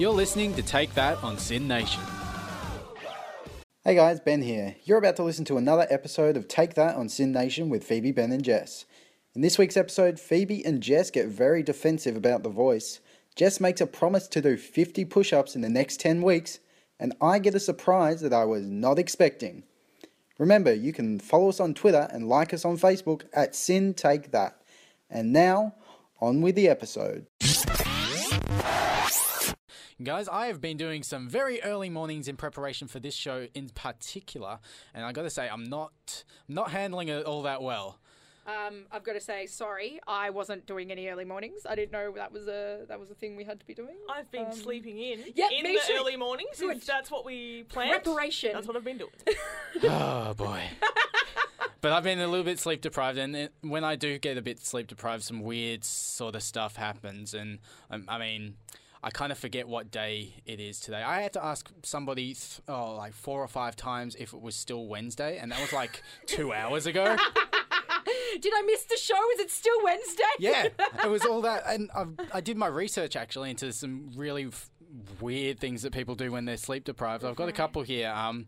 You're listening to Take That on SYN Nation. Hey guys, Ben here. You're about to listen to another episode of Take That on SYN Nation with Phoebe, Ben, and Jess. In this week's episode, Phoebe and Jess get very defensive about the voice. Jess makes a promise to do 50 push ups in the next 10 weeks, and I get a surprise that I was not expecting. Remember, you can follow us on Twitter and like us on Facebook at SYN Take That. And now, on with the episode. Guys, I have been doing some very early mornings in preparation for this show in particular, and I got to say I'm not not handling it all that well. Um, I've got to say sorry. I wasn't doing any early mornings. I didn't know that was a that was a thing we had to be doing. I've been sleeping in yeah, in me the too. early mornings. Good. If that's what we planned. Preparation. That's what I've been doing. Oh boy. But I've been a little bit sleep deprived, and it, when I do get a bit sleep deprived, some weird sort of stuff happens. And um, I mean, I kind of forget what day it is today. I had to ask somebody, th- oh, like four or five times if it was still Wednesday, and that was like two hours ago. Did I miss the show? Is it still Wednesday? Yeah, it was all that, and I've, I did my research actually into some really f- weird things that people do when they're sleep deprived. I've got a couple here. Um,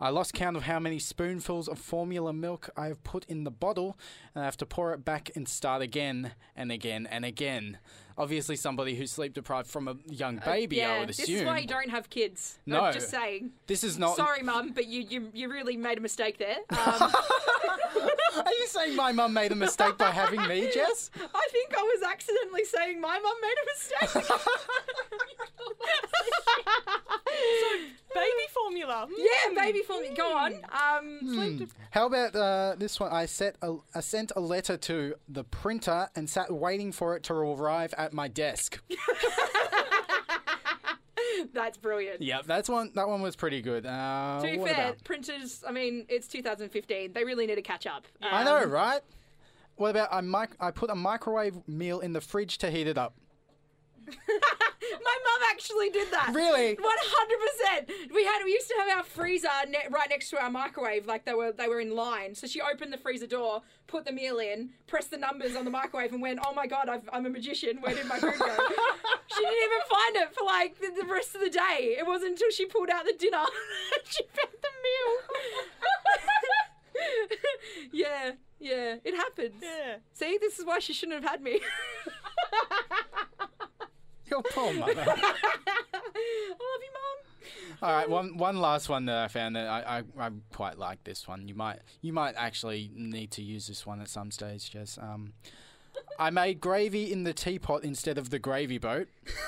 I lost count of how many spoonfuls of formula milk I have put in the bottle, and I have to pour it back and start again and again and again. Obviously, somebody who's sleep deprived from a young baby, I would assume. This is why you don't have kids. No. I'm just saying. This is not. Sorry, Mum, but you, you you really made a mistake there. Um, Are you saying my mum made a mistake by having me, Jess? I think I was accidentally saying my mum made a mistake. So baby formula. Hmm. yeah, baby for me. Go on. Um, How about uh, this one? I, set a, I sent a letter to the printer and sat waiting for it to arrive at my desk. that's brilliant. Yeah, that's one. That one was pretty good. Uh, To be what fair, about- printers. I mean, it's 2015. They really need to catch up. I know, Um, right? What about I mic- I put a microwave meal in the fridge to heat it up. My mum actually did that. Really? One hundred percent. We had we used to have our freezer ne- right next to our microwave, like they were they were in line. So she opened the freezer door, put the meal in, pressed the numbers on the microwave, and went, "Oh my god, I've, I'm a magician. Where did my food go?" she didn't even find it for like the, the rest of the day. It wasn't until she pulled out the dinner that she found the meal. yeah, yeah, it happens. Yeah. See, this is why she shouldn't have had me. Your poor mother. I love you, mum. All right, one one last one that I found that I, I, I quite like this one. You might you might actually need to use this one at some stage, Jess. Um, I made gravy in the teapot instead of the gravy boat.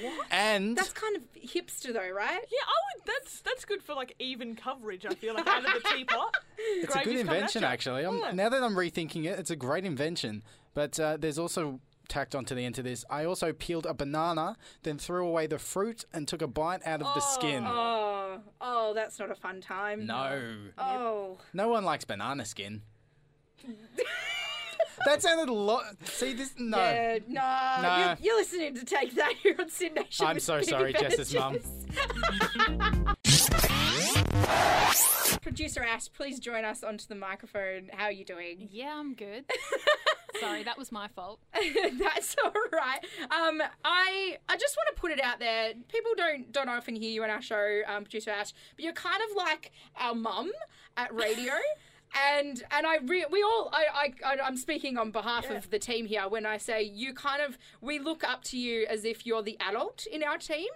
What? And That's kind of hipster, though, right? Yeah, I would. That's that's good for like even coverage. I feel like out of the teapot. It's a good Gravy's coming at invention, actually. I'm, Yeah. Now that I'm rethinking it, it's a great invention. But uh, there's also tacked onto the end of this. I also peeled a banana, then threw away the fruit and took a bite out of the skin. Oh, oh, oh that's not a fun time. No, Oh, no one likes banana skin. that sounded a lot. See this? No. yeah, nah. Nah. You're, you're listening to Take That here on SYN Nation. I'm so Phoebe sorry, Ben Jess's mum. Producer Ash, please join us onto the microphone. How are you doing? Yeah, I'm good. Sorry, that was my fault. That's all right. Um, I I just want to put it out there. People don't don't often hear you on our show, um, producer Ash, but you're kind of like our mum at radio. And and I re- we all I, I I- I'm speaking on behalf of the team here when I say you kind of we look up to you as if you're the adult in our team.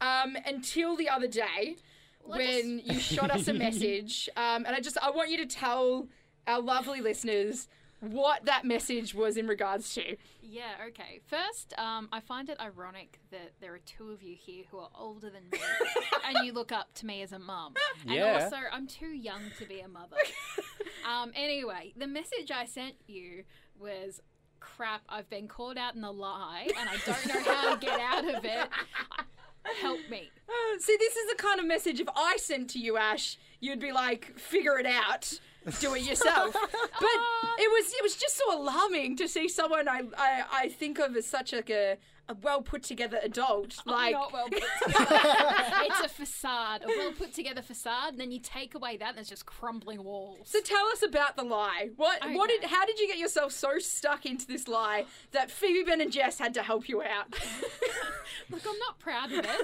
Um, until the other day, when you shot us a message, um, and I just I want you to tell our lovely listeners what that message was in regards to. Yeah, okay. First, um, I find it ironic that there are two of you here who are older than me, and you look up to me as a mum. Yeah. And also, I'm too young to be a mother. um, anyway, the message I sent you was. Crap, I've been caught out in a lie and I don't know how to get out of it. Help me. Uh, see, this is the kind of message if I sent to you, Ash, you'd be like, figure it out. Do it yourself. but it was it was just so alarming to see someone I I, I think of as such like a, a well put together adult. Like not well put together. it's a facade, a well put together facade, and then you take away that, and there's just crumbling walls. So tell us about the lie. What what did how did you get yourself so stuck into this lie that Phoebe Ben and Jess had to help you out? Look, I'm not proud of it.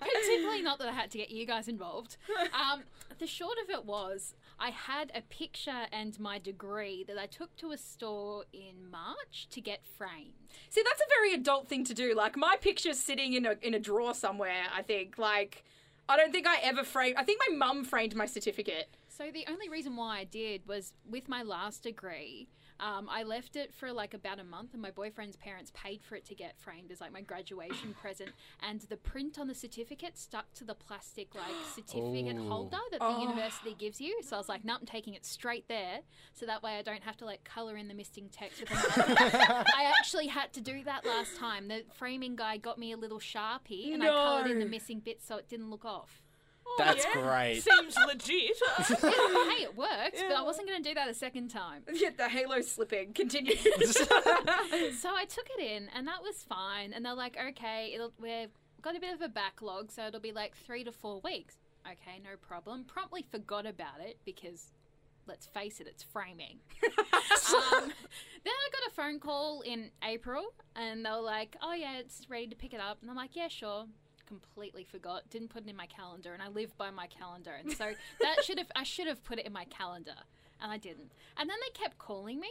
Particularly not that I had to get you guys involved. Um, the short of it was, I had a picture and my degree that I took to a store in March to get framed. See, that's a very adult thing to do. Like my picture's sitting in a in a drawer somewhere. I think. Like, I don't think I ever framed. I think my mum framed my certificate. So the only reason why I did was with my last degree. Um, I left it for like about a month, and my boyfriend's parents paid for it to get framed as like my graduation present. And the print on the certificate stuck to the plastic like certificate Oh. holder that the university gives you. So I was like, "No, I'm taking it straight there, so that way I don't have to like color in the missing text with. I actually had to do that last time. The framing guy got me a little sharpie, and I colored in the missing bits so it didn't look off. That's yeah. great. Seems legit. hey, it works, but I wasn't going to do that a second time. Yeah, the halo slipping. Continue. So I took it in, and that was fine. And they're like, okay, it'll, we've got a bit of a backlog, so it'll be like three to four weeks. Okay, no problem. Promptly forgot about it because, let's face it, it's framing. um, then I got a phone call in April, and they were like, oh yeah, it's ready to pick it up. And I'm like, yeah, sure. Completely forgot. Didn't put it in my calendar, and I live by my calendar, and so that should have I should have put it in my calendar, and I didn't. And then they kept calling me,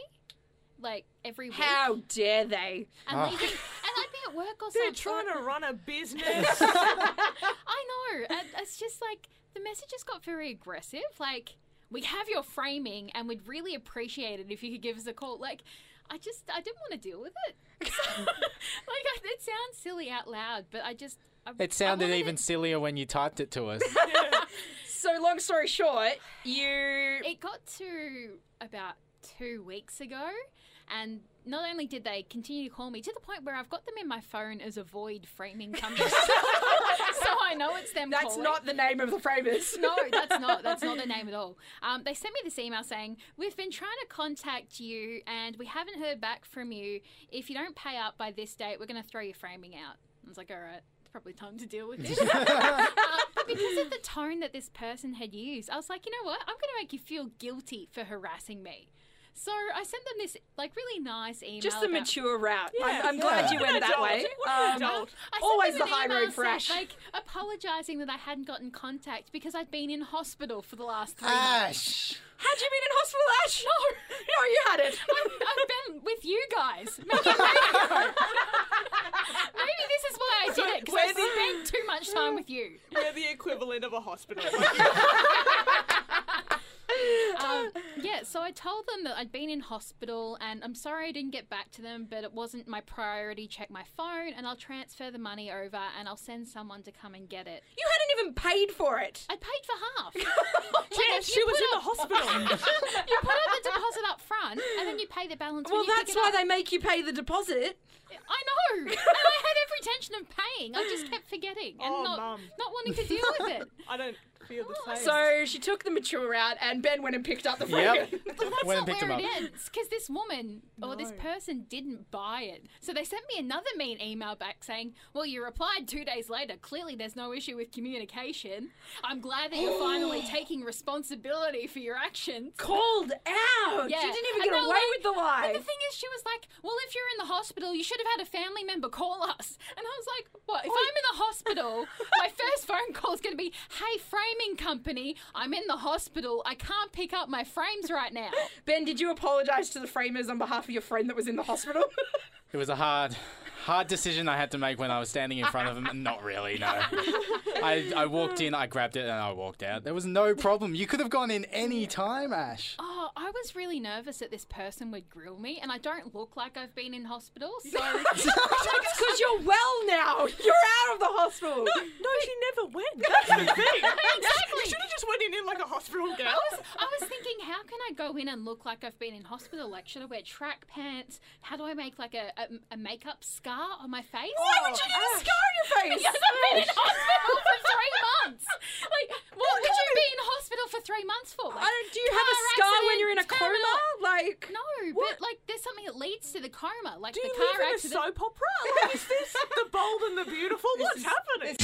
like every week. How dare they? and Ah. leaving, and I'd be at work or something. They're something. trying to run a business. I know, and it's just like the messages got very aggressive. Like, we have your framing, and we'd really appreciate it if you could give us a call. Like, I just I didn't want to deal with it. like, it sounds silly out loud, but I just I, It sounded wanted even It, sillier when you typed it to us. So long story short, you it got to about two weeks ago, and not only did they continue to call me to the point where I've got them in my phone as a void framing company, so I know it's them. that's calling. not the name of the framers. no, that's not. That's not the name at all. Um, they sent me this email saying we've been trying to contact you and we haven't heard back from you. If you don't pay up by this date, we're going to throw your framing out. I was like, all right. Probably time to deal with this. uh, but because of the tone that this person had used, I was like, you know what? I'm going to make you feel guilty for harassing me. So I sent them this like really nice email. Just the about- mature route. Yeah. I'm, I'm glad you went that way. What Um, adult. Always the high road for saying, Ash. Like apologising that I hadn't gotten contact because I'd been in hospital for the last three months. Ash! Had you been in hospital, Ash? No, no, you hadn't. I've, I've been with you guys. making. Maybe this is why I did it because I where did- spent too much time with you. We're the equivalent of a hospital. Um, yeah, so I told them that I'd been in hospital and I'm sorry I didn't get back to them, but it wasn't my priority. Check my phone and I'll transfer the money over and I'll send someone to come and get it. You hadn't even paid for it. I paid for half. yeah, she was put in the hospital. you put up the deposit up front and then you pay the balance. well, when you that's pick it why up. they make you pay the deposit. I know, and I had every intention of paying. I just kept forgetting and Oh, not Mum. not wanting to deal with it. I don't feel the same. So she took the mature route, and Ben went and picked up the Yep. framing. But that's Went and not picked where him it up. ends, because this woman or this No. person didn't buy it. So they sent me another mean email back saying, "Well, you replied two days later. Clearly, there's no issue with communication. I'm glad that you're finally taking responsibility for your actions." Called out. Yeah. She didn't even And get they're away like- with the lie. But the thing is, she was like, "Well, if you're in the hospital, you should have had a family member call us." And I was like, "What? If I'm in the hospital, my first phone call is going to be, "Hey, framing company, I'm in the hospital. I can't pick up my frames right now." ben, did you apologise to the framers on behalf of your friend that was in the hospital? It was a hard, hard decision I had to make when I was standing in front of him. Not really, no. I, I walked in, I grabbed it, and I walked out. There was no problem. You could have gone in any time, Ash. Oh, Oh, I was really nervous that this person would grill me, and I don't look like I've been in hospital, so because you're well now. You're out of the hospital. no, she never went. That's the thing. Exactly. You should have just went in in like a hospital I girl. was, I was thinking, how can I go in and look like I've been in hospital? Like, should I wear track pants? How do I make like a, a, a makeup scar on my face? Why would you get a oh. scar on your face? Because I've been in hospital for three months. Like, what would you be in hospital for three months for? Like, I don't, do you have a car scar when accident, you're in a coma? terminal- Like, No, but like, there's something that leads to the coma, like Do the you car live in a soap opera? Like, is this the bold and the beautiful? What's happening?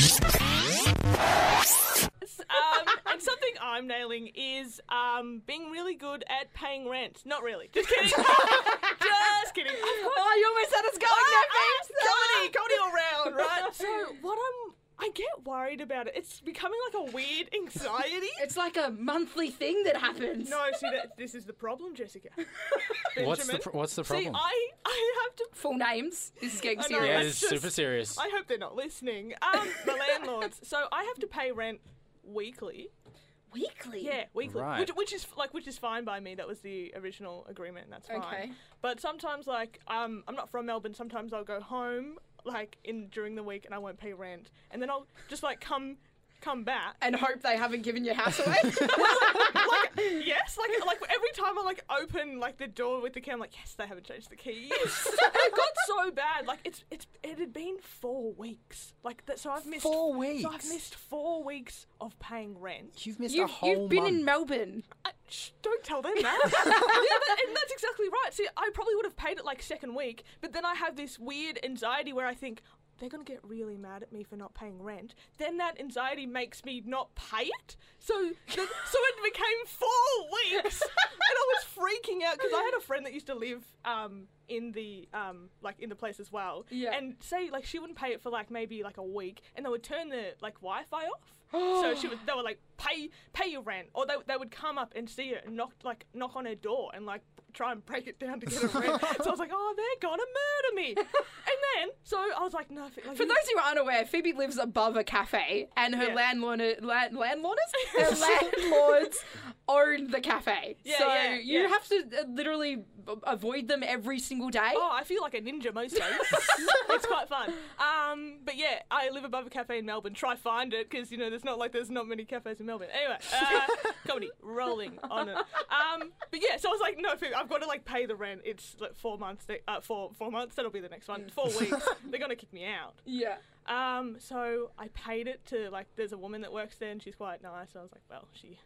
um, and something I'm nailing is um, being really good at paying rent. Not really. Just kidding. Just kidding. Oh, you almost had us going Ah, there, ah, comedy, comedy all round, right? So what I'm, I get worried about it. It's becoming like a weird anxiety. It's like a monthly thing that happens. No, see that this is the problem, Jessica. What's the pr- what's the See, problem? I I have to. Full names. This is getting know, serious. yeah, it's just- super serious. I hope they're not listening. Um, the landlords. So I have to pay rent weekly. Weekly. Yeah, weekly. Right. Which, which is like which is fine by me. That was the original agreement. That's fine. Okay. But sometimes like um I'm not from Melbourne. Sometimes I'll go home like in during the week and I won't pay rent, and then I'll just like come come back. And hope they haven't given your house away. like yes, like like every time I like open like the door with the key, I'm like yes, they haven't changed the keys. it got so bad. Like it's it's it had been four weeks. Like that, so I've missed Four So I've missed four weeks of paying rent. You've missed a you've, whole you've been month. in Melbourne. I, shh, don't tell them that. yeah, that- and that's exactly right. See, I probably would have paid it like second week, but then I have this weird anxiety where I think they're gonna get really mad at me for not paying rent. Then that anxiety makes me not pay it. So, the, so it became four weeks, and I was freaking out because I had a friend that used to live um, in the um, like in the place as well. Yeah. And say like she wouldn't pay it for like maybe like a week, and they would turn the like Wi-Fi off. So she would, they were like, pay, pay your rent, or they, they would come up and see her and knock, like, knock on her door and like try and break it down to get her rent. so I was like, oh, they're gonna murder me. and then, so I was like, no. Like, For those who are unaware, Phoebe lives above a cafe, and her Yeah. landlord, land, landlords, her landlords own the cafe. Yeah, so yeah, you yeah. have to uh, literally avoid them every single day. Oh, I feel like a ninja most days. it's quite fun. Um, but yeah, I live above a cafe in Melbourne. Try find it because you know there's not like there's not many cafes in Melbourne. Anyway, uh, comedy rolling on it. Um, but yeah, so I was like, no, I've got to like pay the rent. It's like four months. Uh, four four months. That'll be the next one. Four weeks. They're gonna kick me out. Yeah. Um, so I paid it to like there's a woman that works there and she's quite nice. So I was like, well, she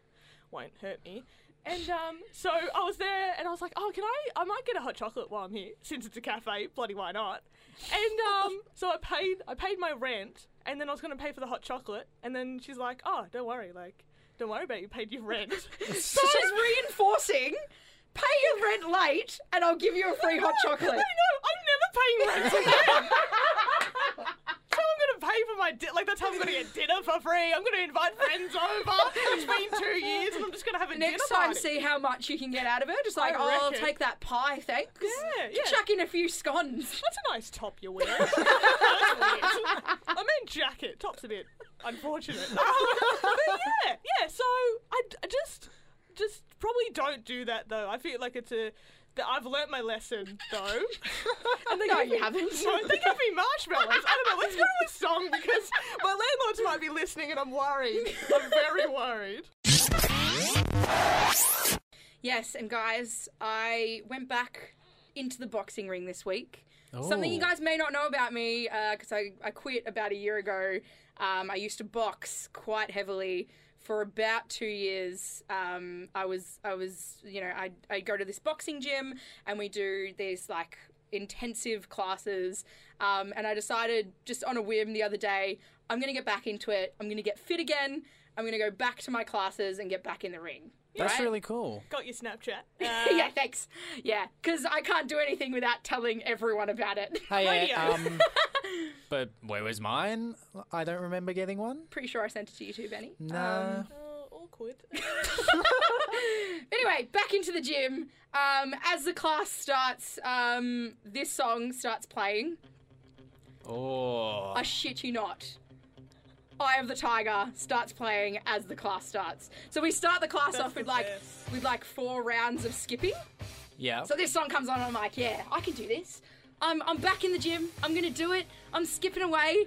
won't hurt me. And um, so I was there and I was like, oh, can I? I might get a hot chocolate while I'm here since it's a cafe. Bloody why not? And um, so I paid I paid my rent and then I was going to pay for the hot chocolate and then she's like, oh, don't worry, like don't worry about it, you paid your rent. So she's reinforcing. Pay your rent late, and I'll give you a free hot chocolate. I know, I'm never paying rent again. So I'm gonna pay for my di- like that's how I'm gonna get dinner for free. I'm gonna invite friends over. It's been two years, and I'm just gonna have a Next dinner time, party. see how much you can get out of it. Just like, I oh, I'll reckon. take that pie, thanks. Yeah, yeah. Chuck in a few scones. That's a nice top you're wearing. That's weird. I meant jacket. Top's a bit unfortunate. Um, but yeah, yeah. So I just, just probably don't do that though. I feel like it's a. That I've learnt my lesson though. And they No, gave you me- haven't. No, they gave me marshmallows. I don't know. Let's go to a song because my landlords might be listening, and I'm worried. I'm very worried. Yes, and guys, I went back into the boxing ring this week. Something you Oh. guys may not know about me, because I, I quit about a year ago. Um, I used to box quite heavily for about two years. Um, I was, I was, you know, I I go to this boxing gym and we do these like intensive classes. Um, and I decided just on a whim the other day, I'm gonna get back into it. I'm gonna get fit again. I'm gonna go back to my classes and get back in the ring. That's right? really cool. Got your Snapchat. yeah, thanks. Yeah, because I can't do anything without telling everyone about it. Hey, uh, um, but where was mine? I don't remember getting one. Pretty sure I sent it to you too, Benny. Nah. Uh, awkward. Anyway, back into the gym. Um, as the class starts, um, this song starts playing. oh. I shit you not. Eye of the Tiger starts playing as the class starts. So we start the class That's off with like best. with like four rounds of skipping. yeah. So this song comes on, and I'm like, yeah, I can do this. I'm, I'm back in the gym. I'm gonna do it. I'm skipping away.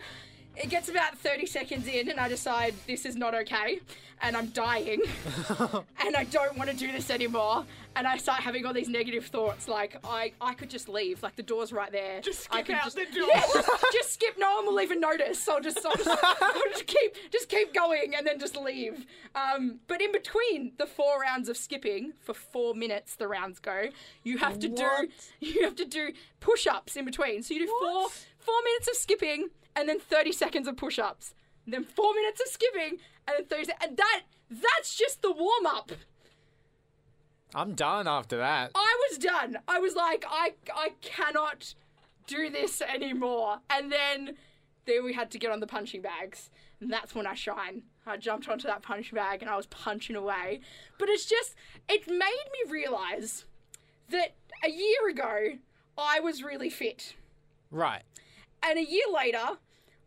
It gets about 30 seconds in, and I decide this is not okay, and I'm dying, and I don't want to do this anymore. And I start having all these negative thoughts, like I, I could just leave, like the door's right there. Just I skip could out just, the door. Yeah, just, just skip. No one will even notice. I'll just, I'll just, I'll just keep, just keep going, and then just leave. Um, but in between the four rounds of skipping, for four minutes the rounds go, you have to do, you have to do push-ups in between. So you do four, four minutes of skipping, and then 30 seconds of push-ups. And then four minutes of skipping, and then 30 seconds. And that, that's just the warm-up. I'm done after that. I was done. I was like, I I cannot do this anymore. And then then we had to get on the punching bags. And that's when I shine. I jumped onto that punching bag and I was punching away. But it's just it made me realise that a year ago I was really fit. Right. And a year later,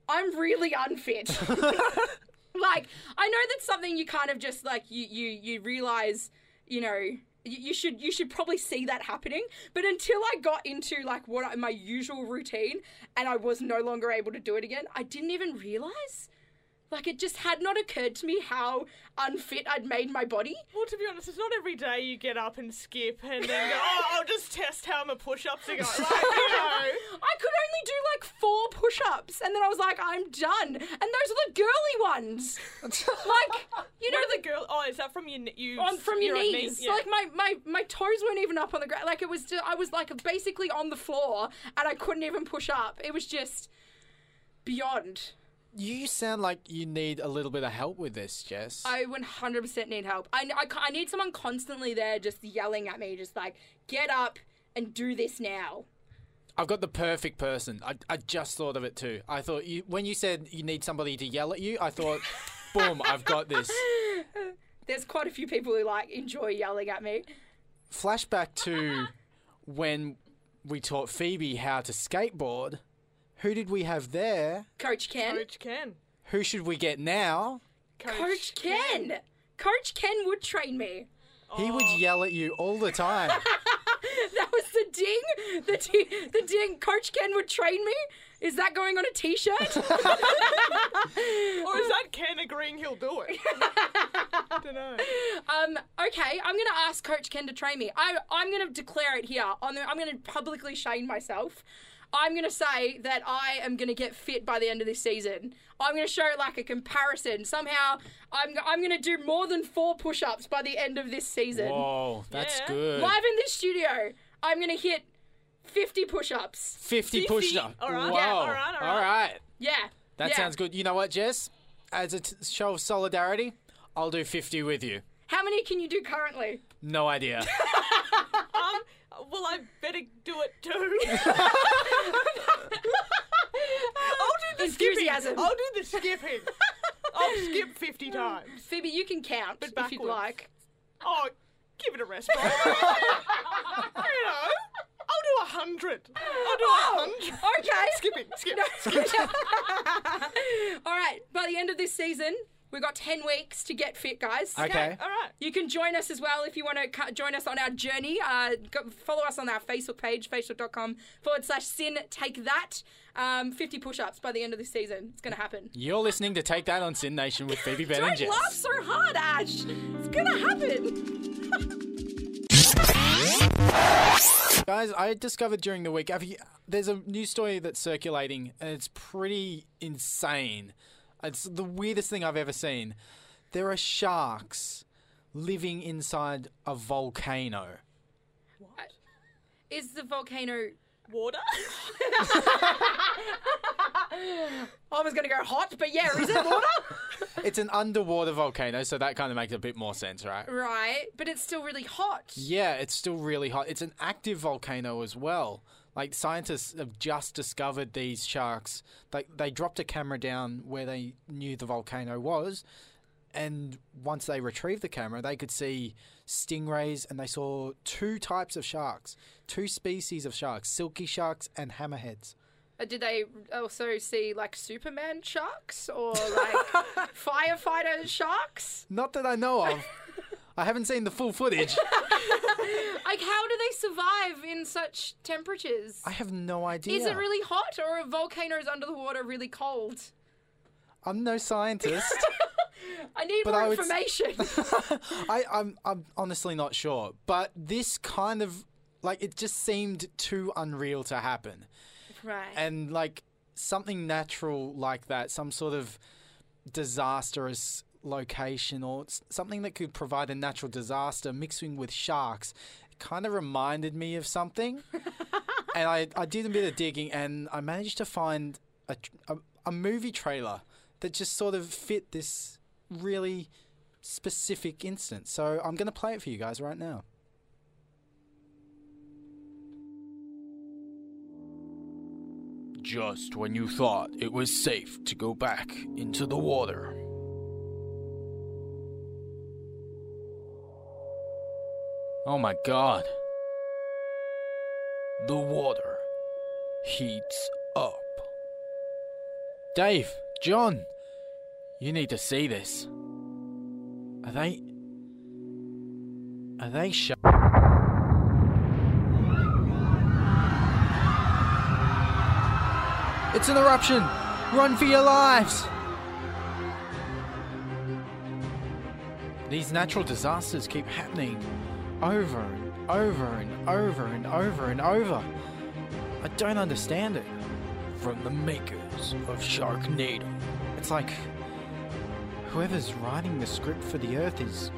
I'm really unfit. like, I know that's something you kind of just like you you you realize, you know, you should you should probably see that happening but until i got into like what I, my usual routine and i was no longer able to do it again i didn't even realize like it just had not occurred to me how unfit i'd made my body Well, to be honest, it's not every day you get up and skip and then go, oh, I'll just test how my push-ups are going. Like, you know. I could only do like four push ups and then I was like, I'm done. And those are the girly ones. like, you know, the the girl? Oh, is that from your kn- you? Oh, on from your you're knees. Yeah. Like my, my my toes weren't even up on the ground. Like it was, I was like basically on the floor, and I couldn't even push up. It was just beyond. You sound like you need a little bit of help with this, Jess. I 100% need help. I, I, I need someone constantly there, just yelling at me, just like get up and do this now. I've got the perfect person. I, I just thought of it too. I thought you when you said you need somebody to yell at you, I thought, boom, I've got this. There's quite a few people who like enjoy yelling at me. Flashback to when we taught Phoebe how to skateboard. Who did we have there? Coach Ken. Coach Ken. Who should we get now? Coach Ken. Coach Ken would train me. He would yell at you all the time. That was the ding. The, t- the ding. Coach Ken would train me. Is that going on a T-shirt? Or is that Ken agreeing he'll do it? don't know. um. Okay. I'm gonna ask Coach Ken to train me. I I'm gonna declare it here. I'm I'm gonna publicly shame myself. I'm gonna say that I am gonna get fit by the end of this season. I'm gonna show like a comparison. Somehow, I'm I'm gonna do more than four push-ups by the end of this season. Whoa, that's Yeah. good. Live in this studio, I'm gonna hit 50 push-ups. 50 50? push ups. All right. Whoa. Yeah, all right, all All right. Yeah. That yeah. sounds good. You know what, Jess? As a t- show of solidarity, I'll do 50 with you. How many can you do currently? No idea. Well, I better do it too. I'll do the Enthusiasm. skipping. I'll do the skipping. I'll skip 50 times. Phoebe, you can count if you'd backwards. like. Oh, give it a rest, bro. you know, I'll do a hundred. I'll do a oh, hundred. Okay. Skipping, skip, skip. All right. By the end of this season, we've got 10 weeks to get fit, guys. Okay. All right. You can join us as well if you want to cu- join us on our journey. Uh, go, follow us on our Facebook page, facebook.com forward slash syn take that. Um, 50 push ups by the end of this season. It's going to happen. You're listening to Take That on SYN Nation with Phoebe Ben and Don't Jess. laugh so hard, Ash. It's going to happen. Guys, I discovered during the week. Have you, there's a news story that's circulating, and it's pretty insane. It's the weirdest thing I've ever seen. There are sharks living inside a volcano. What? Is the volcano. Water. I was going to go hot, but yeah, is it water? It's an underwater volcano, so that kind of makes a bit more sense, right? right, but it's still really hot. Yeah, it's still really hot. It's an active volcano as well. Like scientists have just discovered these sharks. Like they dropped a camera down where they knew the volcano was, and once they retrieved the camera, they could see stingrays and they saw two types of sharks, two species of sharks, silky sharks and hammerheads. Uh, did they also see like Superman sharks or like firefighter sharks? Not that I know of. I haven't seen the full footage. Like, how do they survive in such temperatures? I have no idea. Is it really hot or are volcanoes under the water really cold? I'm no scientist. I need But more I would information. I, I'm I'm honestly not sure. But this kind of like it just seemed too unreal to happen. right. And like something natural like that, some sort of disastrous location or something that could provide a natural disaster mixing with sharks kind of reminded me of something. and I, I did a bit of digging and I managed to find a, a, a movie trailer that just sort of fit this really specific instance. So I'm going to play it for you guys right now. Just when you thought it was safe to go back into the water. Oh my god. The water heats up. Dave, John, you need to see this. Are they. Are they sh- It's an eruption! Run for your lives! These natural disasters keep happening over and over and over and over and over. I don't understand it. From the makers of Sharknado. It's like whoever's writing the script for the Earth is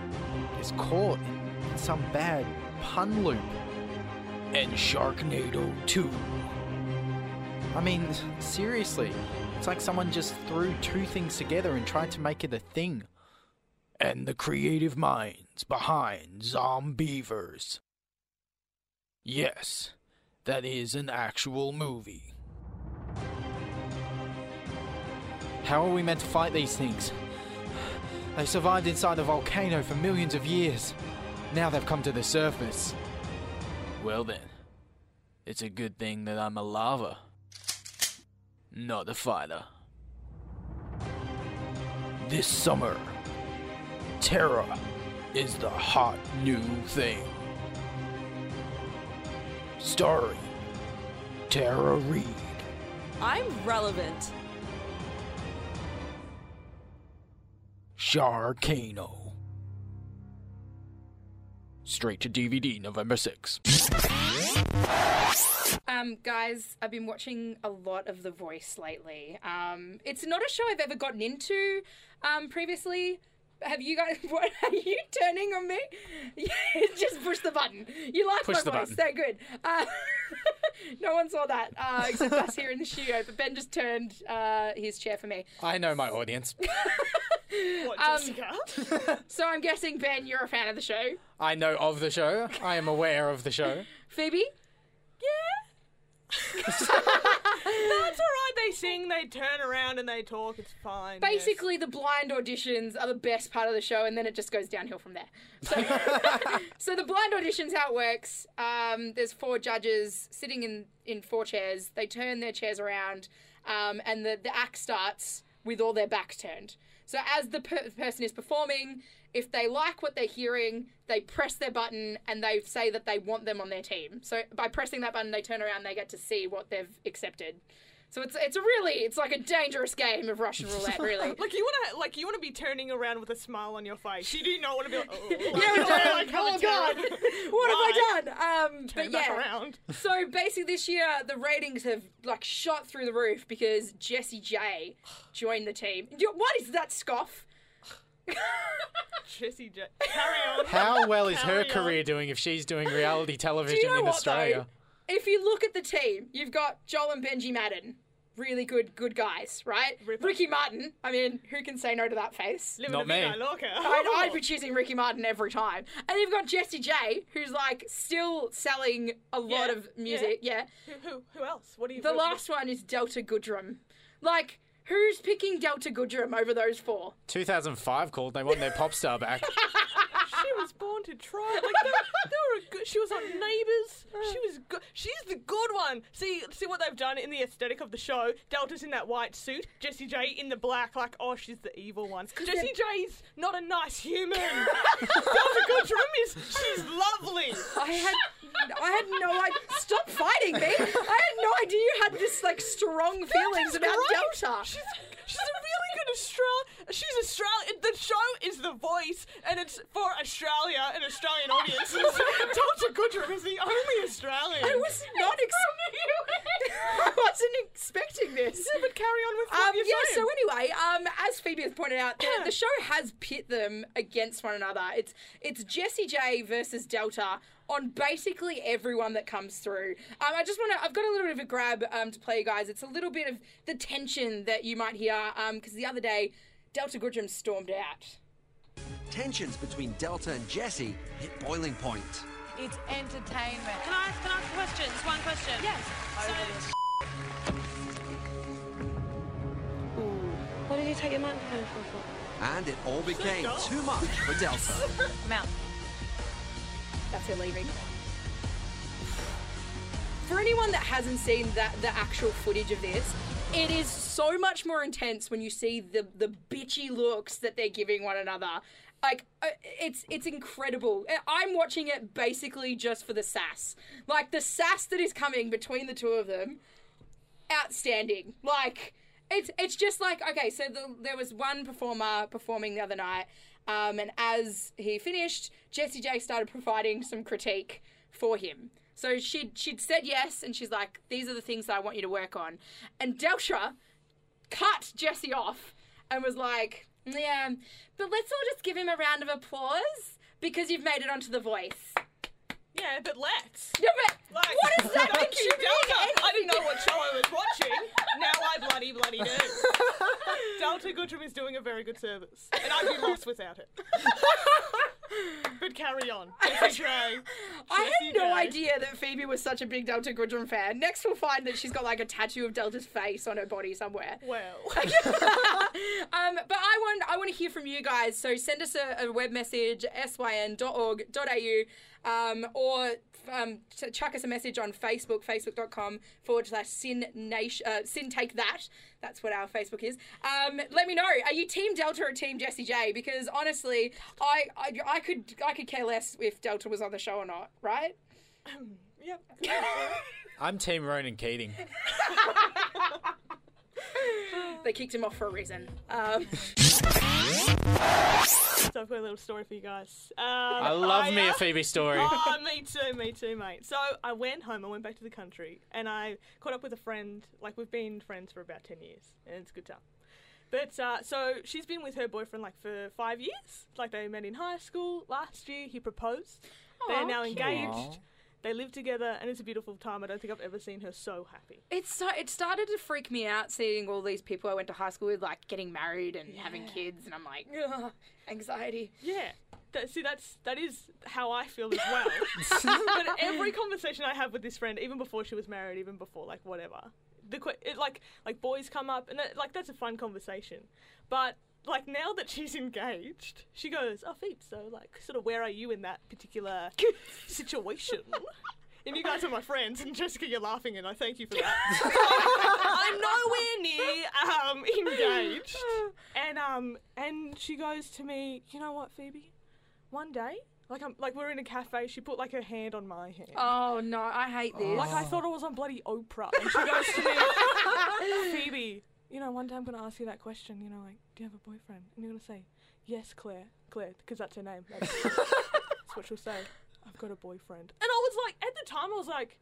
is caught in some bad pun loop. And Sharknado 2. I mean, seriously, it's like someone just threw two things together and tried to make it a thing. And the creative behind Zombeavers. Yes, that is an actual movie. How are we meant to fight these things? They survived inside a volcano for millions of years. Now they've come to the surface. Well then, it's a good thing that I'm a lava, not a fighter. This summer, Terra is the hot new thing. Starring Tara Reid. I'm relevant. Sharkano. Straight to DVD November 6th. Um, guys, I've been watching a lot of The Voice lately. Um, it's not a show I've ever gotten into um, previously. Have you guys? What are you turning on me? Just push the button. You like Push my the voice? button. They're good. Uh, no one saw that uh, except us here in the studio. But Ben just turned uh, his chair for me. I know my audience. What, Um, Jessica? So I'm guessing Ben, you're a fan of the show. I know of the show. I am aware of the show. Phoebe, That's alright. They sing, they turn around, and they talk. It's fine. yes. basically the blind auditions are the best part of the show and then it just goes downhill from there so, so the blind auditions how it works um, there's four judges sitting in, in four chairs they turn their chairs around um, and the, the act starts with all their backs turned so as the per- person is performing if they like what they're hearing they press their button and they say that they want them on their team so by pressing that button they turn around they get to see what they've accepted so it's it's a really it's like a dangerous game of Russian roulette, really. Like you wanna, like you wanna be turning around with a smile on your face. You do not want to be like, oh, Yeah, like, oh, like, oh god, what have I done? Um, Turn but back yeah. around. So basically, this year the ratings have like shot through the roof because Jessie J joined the team. What is that scoff? Jessie J. Carry on. How well is her Carry on. career doing if she's doing reality television Do you know in what Australia? though? If you look at the team, you've got Joel and Benji Madden, really good good guys, right? Ripper. Ricky Martin. I mean, who can say no to that face? Living Not a vida me. loca. I'd, I'd be choosing Ricky Martin every time. And you've got Jessie J, who's like still selling a lot Yeah, of music. Yeah. Who, who, who else? What do you? The who- last one is Delta Goodrem. Like, who's picking Delta Goodrem over those four? 2005 called. They want their pop star back. She was born to try. Like they, they were a good. She was on Neighbours. She was good. She's the good one. See, see what they've done in the aesthetic of the show. Delta's in that white suit. Jessie J in the black. Like, oh, she's the evil one. Jessie J's not a nice human. Delta Goodrem is. She's lovely. I had, I had no idea. Stop fighting me! I had no idea you had this like strong feelings about great. Delta. She's she's a really good Australian. She's Australian. The show is The Voice, and it's for Australia and Australian audiences. Delta Goodrem is the only Australian. I was not ex- I wasn't expecting this. Yeah, but carry on with what Um, you're yeah, so anyway, um, as Phoebe has pointed out, the, the show has pit them against one another. It's it's Jessie J versus Delta on basically everyone that comes through. Um, I just want to, I've got a little bit of a grab um, to play you guys. It's a little bit of the tension that you might hear because the other day, Delta Goodrem stormed out. Tensions between Delta and Jessie hit boiling point. It's entertainment. Can I ask, can I ask a question? Just one question. Yes. So, What did you take your microphone for? And it all became too much for Delta. Mount. That's her leaving. For anyone that hasn't seen that the actual footage of this, it is so much more intense when you see the the bitchy looks that they're giving one another. Like uh, it's it's incredible. I'm watching it basically just for the sass. Like the sass that is coming between the two of them outstanding. Like it's it's just like okay, so the, there was one performer performing the other night, um, and as he finished, Jessie J started providing some critique for him. So she'd she'd said yes, and she's like, "These are the things that I want you to work on," and Delta cut Jessie off and was like, "Yeah, but let's all just give him a round of applause because you've made it onto The Voice." Yeah, but let's. No, but Like, what does that Delta. I didn't know what show I was watching. Now I bloody bloody do. Delta Goodrem is doing a very good service, and I'd be lost without it. but carry on. Jessie J. I had no J. idea that Phoebe was such a big Delta Goodrem fan. Next, we'll find that she's got like a tattoo of Delta's face on her body somewhere. Well, um, but I want I want to hear from you guys. So send us a, a web message syn.org.au um, or um, ch- chuck us a message on Facebook, facebook.com forward slash syn nation, uh, syn take that. That's what our Facebook is. Um, let me know. Are you Team Delta or Team Jessie J? Because honestly, I, I I could I could care less if Delta was on the show or not. Right? yep. I'm Team Ronan Keating. They kicked him off for a reason. Um, So I've got a little story for you guys. Um, I love me uh, a Phoebe story. Oh, me too, me too, mate. So I went home, I went back to the country, and I caught up with a friend. Like, we've been friends for about 10 years, and it's a good time. But, uh, so she's been with her boyfriend, like, for five years. Like, they met in high school. Last year, he proposed. They're now engaged. Aw. They live together, and it's a beautiful time. I don't think I've ever seen her so happy. It's so it started to freak me out seeing all these people I went to high school with like getting married and having kids, and I'm like, Ugh, anxiety. Yeah. That, see, that's that is how I feel as well. but every conversation I have with this friend, even before she was married, even before like whatever, the it, like like boys come up and that, like that's a fun conversation. But like now that she's engaged, she goes, "Oh, Phoebe, so like sort of where are you in that particular situation?" And you guys are my friends, and Jessica, you're laughing, and I thank you for that. I'm nowhere near um, engaged, and um, and she goes to me, you know what, Phoebe? One day, like I'm like we're in a cafe, she put like her hand on my hand. Oh no, I hate this. Like I thought it was on bloody Oprah, and she goes to me, Phoebe, you know, one day I'm gonna ask you that question. You know, like, do you have a boyfriend? And you're gonna say, yes, Claire, Claire, because that's her name. That's, that's what she'll say. I've got a boyfriend. And I was like, at the time, I was like,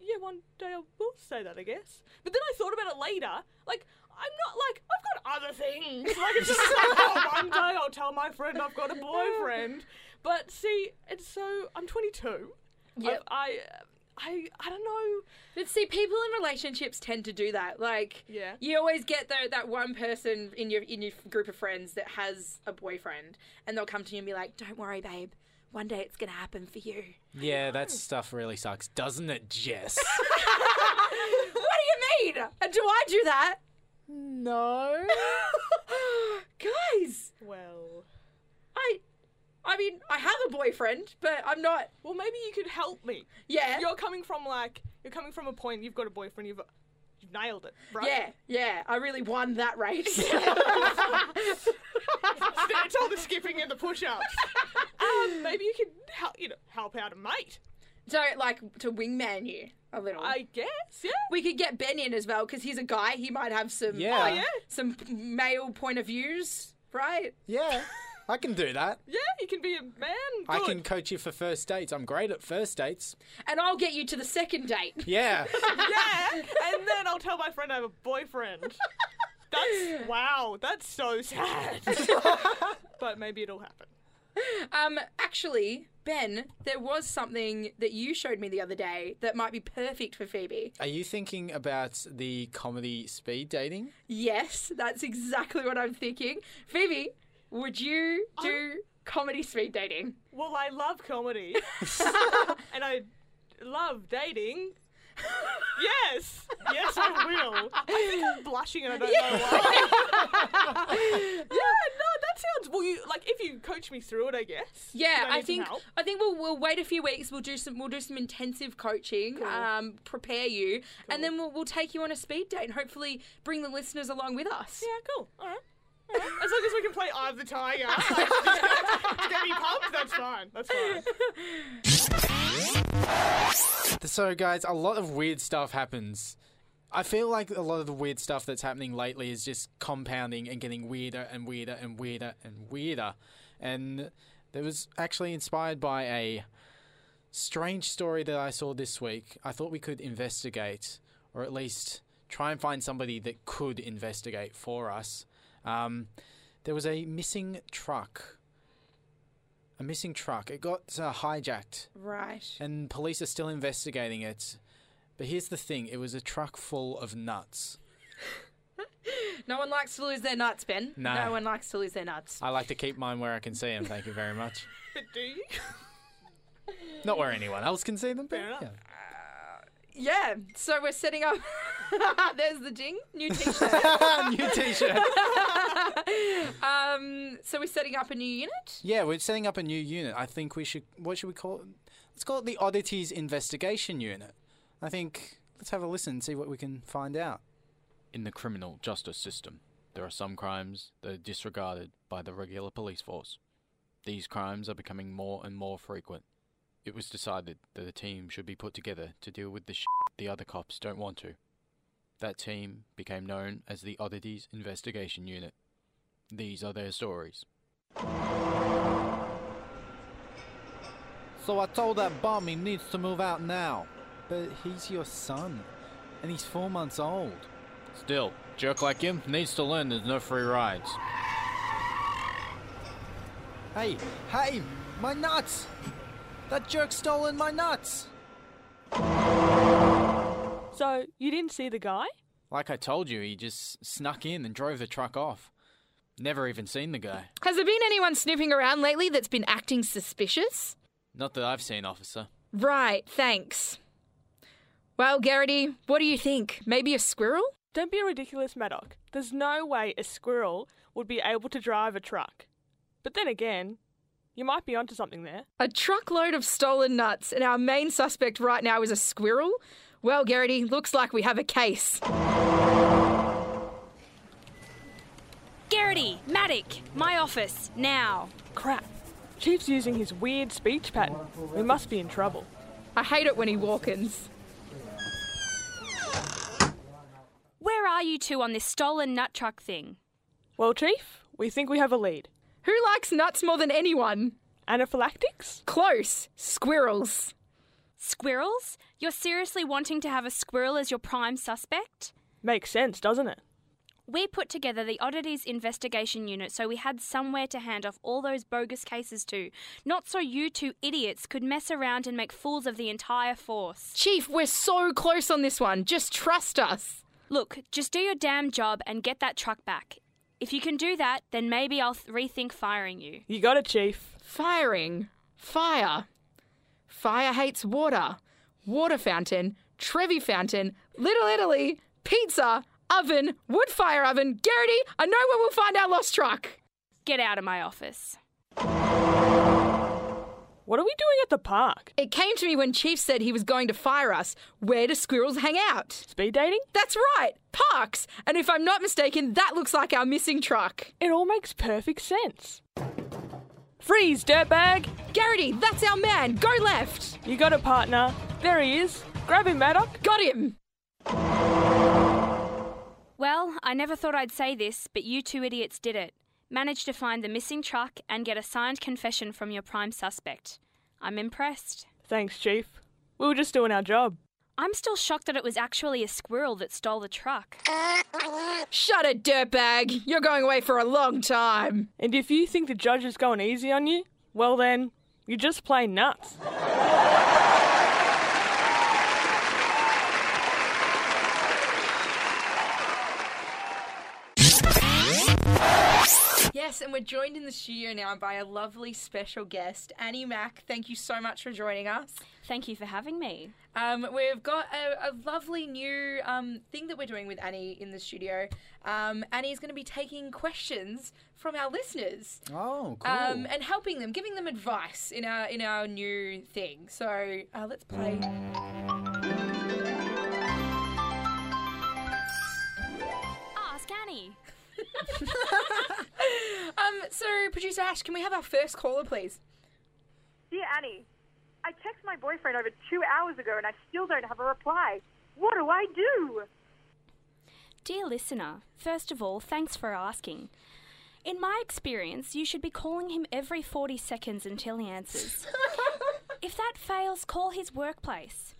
yeah, one day I will say that, I guess. But then I thought about it later. Like, I'm not like I've got other things. Like it's just like, oh, one day I'll tell my friend I've got a boyfriend. But see, it's so I'm 22. Yep. I, I, I I don't know. But see, people in relationships tend to do that. Like, Yeah. you always get the, that one person in your in your group of friends that has a boyfriend, and they'll come to you and be like, "Don't worry, babe. One day it's gonna happen for you." Yeah, that stuff really sucks, doesn't it, Jess? what do you mean? And do I do that? no. Guys, Well, I, I mean, I have a boyfriend, but I'm not. well, maybe you could help me. Yeah. You're coming from like you're coming from a point. You've got a boyfriend. You've you've nailed it, right? Yeah, yeah, I really won that race. it's all the skipping and the push-ups. um, maybe you could help, you know, help out a mate. So, like, to wingman you a little. I guess, yeah. we could get Ben in as well because he's a guy. He might have some Yeah. Oh, yeah. some male point of views, right? Yeah, I can do that. Yeah, you can be a man. I can coach you for first dates. I'm great at first dates. And I'll get you to the second date. Yeah. Yeah, and then I'll tell my friend I have a boyfriend. That's wow. That's so sad. but maybe it'll happen. Um, actually, Ben, there was something that you showed me the other day that might be perfect for Phoebe. Are you thinking about the comedy speed dating? Yes, that's exactly what I'm thinking. Phoebe, would you do comedy speed dating? Well, I love comedy, and I love dating. Yes, yes, I will. I think I'm blushing, and I don't know why. yeah, no, that sounds. Well, you like if you coach me through it, I guess. Yeah, Do I think? I think we'll we'll wait a few weeks. We'll do some we'll do some intensive coaching, um, prepare you, and then we'll we'll take you on a speed date and hopefully bring the listeners along with us. Yeah, cool. All right. All right. As long as we can play Eye of the Tiger, like, to get me pumped, that's fine. That's fine. So, guys, a lot of weird stuff happens. I feel like a lot of the weird stuff that's happening lately is just compounding and getting weirder and weirder and weirder and weirder. And that was actually inspired by a strange story that I saw this week. I thought we could investigate, or at least try and find somebody that could investigate for us. Um, there was a missing truck. A missing truck. It got uh, hijacked Right. and police are still investigating it. But here's the thing it was a truck full of nuts. No one likes to lose their nuts, Ben. No. No one likes to lose their nuts. I like to keep mine where I can see them, thank you very much. Do you? Not where anyone else can see them, Fair enough. yeah. Yeah. So we're setting up. There's the ding. New T-shirt. New t shirt. um. So we're setting up a new unit. Yeah, we're setting up a new unit. I think we should. What should we call it? Let's call it the Oddities Investigation Unit. I think. Let's have a listen and see what we can find out. In the criminal justice system, there are some crimes that are disregarded by the regular police force. These crimes are becoming more and more frequent. It was decided that a team should be put together to deal with the shit the other cops don't want to. That team became known as the Oddities Investigation Unit. These are their stories. So I told that bum he needs to move out now. But he's your son, and he's four months old. Still, jerk like him needs to learn there's no free rides. Hey, hey, my nuts! That jerk stolen my nuts! So you didn't see the guy? Like I told you, he just snuck in and drove the truck off. Never even seen the guy. Has there been anyone snooping around lately that's been acting suspicious? Not that I've seen, officer. Right. Thanks. Well, Garrity, what do you think? Maybe a squirrel? Don't be ridiculous, Maddock. There's no way a squirrel would be able to drive a truck. But then again, you might be onto something there. A truckload of stolen nuts, and our main suspect right now is a squirrel? Well, Garrity, looks like we have a case. Garrity, Matic, my office, now. Crap. Chief's using his weird speech pattern. We must be in trouble. I hate it when he walk-ins. Where are you two on this stolen nut truck thing? Well, Chief, we think we have a lead. Who likes nuts more than anyone? Anaphylactics? Close. Squirrels. Squirrels? You're seriously wanting to have a squirrel as your prime suspect? Makes sense, doesn't it? We put together the Oddities Investigation Unit so we had somewhere to hand off all those bogus cases to, not so you two idiots could mess around and make fools of the entire force. Chief, we're so close on this one. Just trust us. Look, just do your damn job and get that truck back. If you can do that, then maybe I'll th- rethink firing you. You got it, Chief. Firing. Fire. Fire hates water. Water fountain. Trevi fountain. Little Italy. Pizza. Oven. Wood fire oven. Garrity, I know where we'll find our lost truck. Get out of my office. What are we doing at the park? It came to me when Chief said he was going to fire us. Where do squirrels hang out? Speed dating? That's right, parks. And if I'm not mistaken, that looks like our missing truck. It all makes perfect sense. Freeze, dirtbag! Garrity, that's our man. Go left. You got it, partner. There he is. Grab him, Maddock. Got him. Well, I never thought I'd say this, but you two idiots did it. Managed to find the missing truck and get a signed confession from your prime suspect. I'm impressed. Thanks, Chief. We were just doing our job. I'm still shocked that it was actually a squirrel that stole the truck. Shut it, dirtbag. You're going away for a long time. And if you think the judge is going easy on you, well then, you're just plain nuts. Yes, and we're joined in the studio now by a lovely special guest, Annie Mack. Thank you so much for joining us. Thank you for having me. Um, we've got a, a lovely new um, thing that we're doing with Annie in the studio. Um, Annie is going to be taking questions from our listeners Oh, cool. um, and helping them, giving them advice in our in our new thing. So uh, let's play. Ask Annie. So producer Ash, can we have our first caller, please? Dear Annie, I texted my boyfriend over two hours ago and I still don't have a reply. What do I do? Dear listener, first of all, thanks for asking. In my experience, you should be calling him every 40 seconds until he answers. if that fails, call his workplace.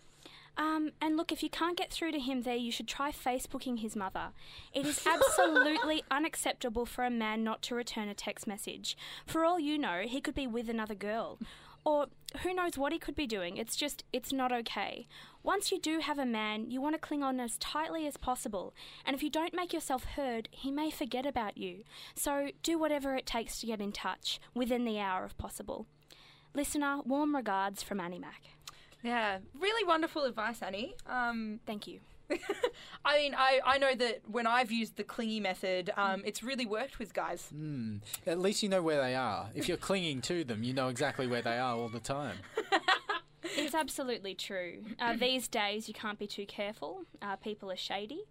Um, and look, if you can't get through to him there, you should try Facebooking his mother. It is absolutely unacceptable for a man not to return a text message. For all you know, he could be with another girl. Or who knows what he could be doing. It's just, it's not okay. Once you do have a man, you want to cling on as tightly as possible. And if you don't make yourself heard, he may forget about you. So do whatever it takes to get in touch, within the hour if possible. Listener, warm regards from Annie Mac. Yeah, really wonderful advice, Annie. Um, Thank you. I mean, I, I know that when I've used the clingy method, um, it's really worked with guys. Hmm. At least you know where they are. If you're clinging to them, you know exactly where they are all the time. It's absolutely true. Uh, these days, you can't be too careful. Uh, people are shady.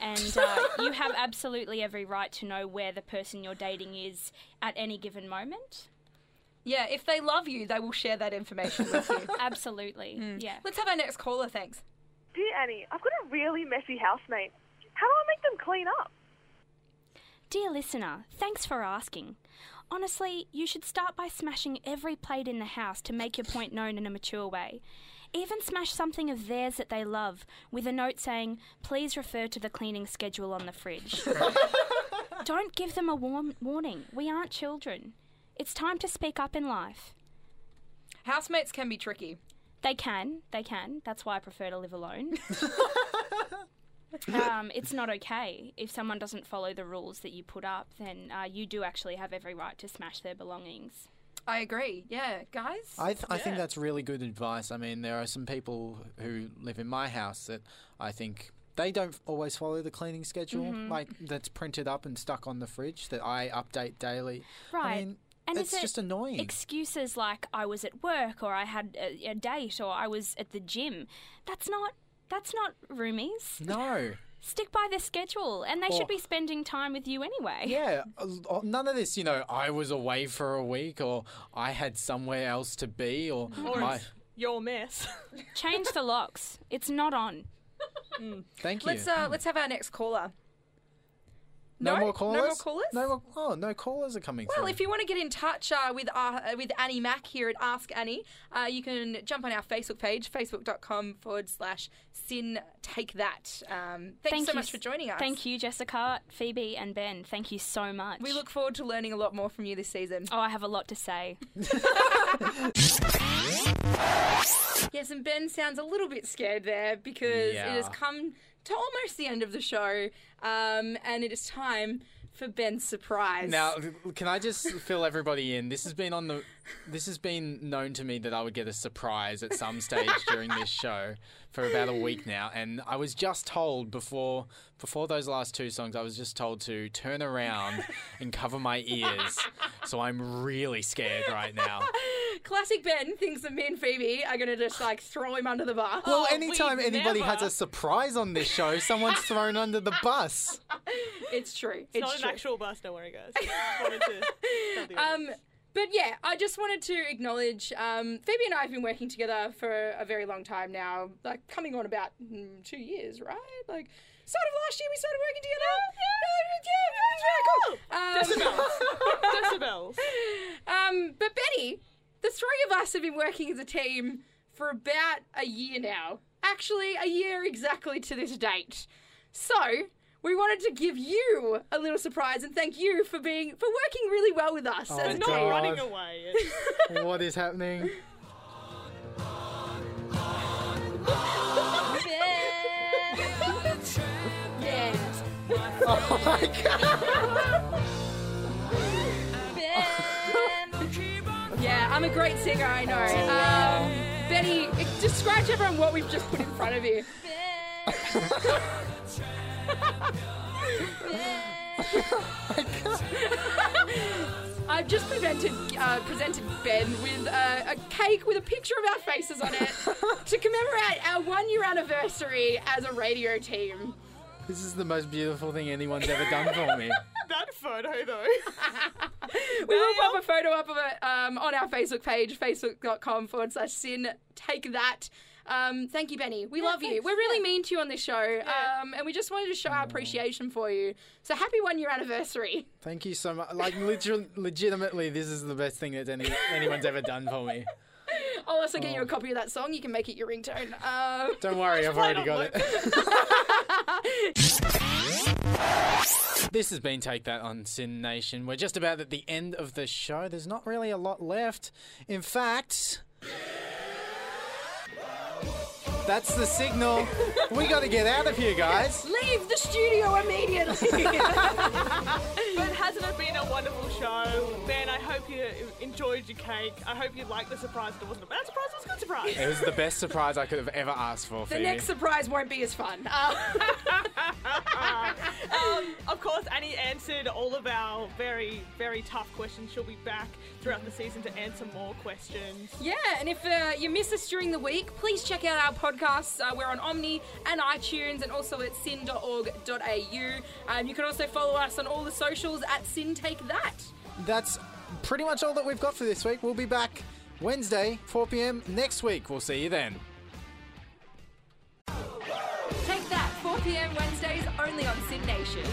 And uh, you have absolutely every right to know where the person you're dating is at any given moment. Yeah, if they love you, they will share that information with you. Absolutely. Mm. Yeah. Let's have our next caller, thanks. Dear Annie, I've got a really messy housemate. How do I make them clean up? Dear listener, thanks for asking. Honestly, you should start by smashing every plate in the house to make your point known in a mature way. Even smash something of theirs that they love with a note saying, please refer to the cleaning schedule on the fridge. Don't give them a warm warning. We aren't children. It's time to speak up in life. Housemates can be tricky. They can, they can. That's why I prefer to live alone. um, it's not okay if someone doesn't follow the rules that you put up. Then uh, you do actually have every right to smash their belongings. I agree. Yeah, guys. I, th- I think that's really good advice. I mean, there are some people who live in my house that I think they don't always follow the cleaning schedule, Mm-hmm. like that's printed up and stuck on the fridge that I update daily. Right. I mean, And it's is it just annoying. Excuses like I was at work or I had a, a date or I was at the gym. That's not. That's not roomies. no. Stick by the schedule, and they Or- should be spending time with you anyway. Yeah, none of this, you know, I was away for a week or I had somewhere else to be or Or my. it's your mess. Change the locks. It's not on. Thank you. Let's uh, let's have our next caller. No, no? more No callers? more callers? No more. Oh, no callers are coming Well, through. if you want to get in touch uh, with uh, with Annie Mack here at Ask Annie, uh, you can jump on our Facebook page, facebook.com forward slash syn take that. Um, thanks Thank so you much for joining us. Thank you, Jessica, Phoebe, and Ben. Thank you so much. We look forward to learning a lot more from you this season. Oh, I have a lot to say. Yes, and Ben sounds a little bit scared there because it has come to almost the end of the show, um, and it is time for Ben's surprise. Now, can I just fill everybody in? This has been on the. This has been known to me that I would get a surprise at some stage during this show for about a week now, and I was just told before before those last two songs, I was just told to turn around and cover my ears. So I'm really scared right now. Classic Ben thinks that me and Phoebe are going to just like throw him under the bus. Well, anytime we'd anybody has a surprise on this show, someone's thrown under the bus. It's true. It's not true. an actual bus, don't worry, guys. Just wanted to tell the audience. Um, but yeah, I just wanted to acknowledge um, Phoebe and I have been working together for a very long time now, like coming on about mm, two years, right? Like, start of last year we started working together. Yeah, yeah, yeah, it's very cool. Decibels. Um, but Betty, the three of us have been working as a team for about a year now. Actually, a year exactly to this date. So, we wanted to give you a little surprise and thank you for being for working really well with us. Oh, as a Not team. running away. what is happening? Yeah. Oh my god! Yeah, I'm a great singer, I know. Um, Betty, just scratch everyone what we've just put in front of you. I've just presented, uh, presented Ben with uh, a cake with a picture of our faces on it to commemorate our one year anniversary as a radio team. This is the most beautiful thing anyone's ever done for me. that photo, though. We will pop a photo up of it um, on our Facebook page, facebook.com forward slash syn. Take that. Um, thank you, Benny. We love you. We're really mean to you on this show, um, and we just wanted to show our appreciation for you. So happy one year anniversary. Thank you so much. Like, literally, legitimately, this is the best thing that any, anyone's ever done for me. I'll also get you a copy of that song. You can make it your ringtone. Um, Don't worry, I've already on got it. this has been Take That on SYN Nation. We're just about at the end of the show. There's not really a lot left. In fact, that's the signal. We got to get out of here, guys. leave the studio immediately. But hasn't it been a wonderful show? Ben, I hope you enjoyed your cake. I hope you liked the surprise. It wasn't a bad surprise, it was a good surprise. It was the best surprise I could have ever asked for, the Phoebe. next surprise won't be as fun. Uh, um, of course, Annie answered all of our very, very tough questions. She'll be back throughout the season to answer more questions. Yeah, and if uh, you miss us during the week, please check out our podcasts. Uh, we're on Omny and iTunes and also at syn.org.au. Um, you can also follow us on all the socials at SYN Take That. That's pretty much all that we've got for this week. We'll be back Wednesday, 4 p.m. next week. We'll see you then. Take That, 4 p.m. Wednesdays only on SYN Nation.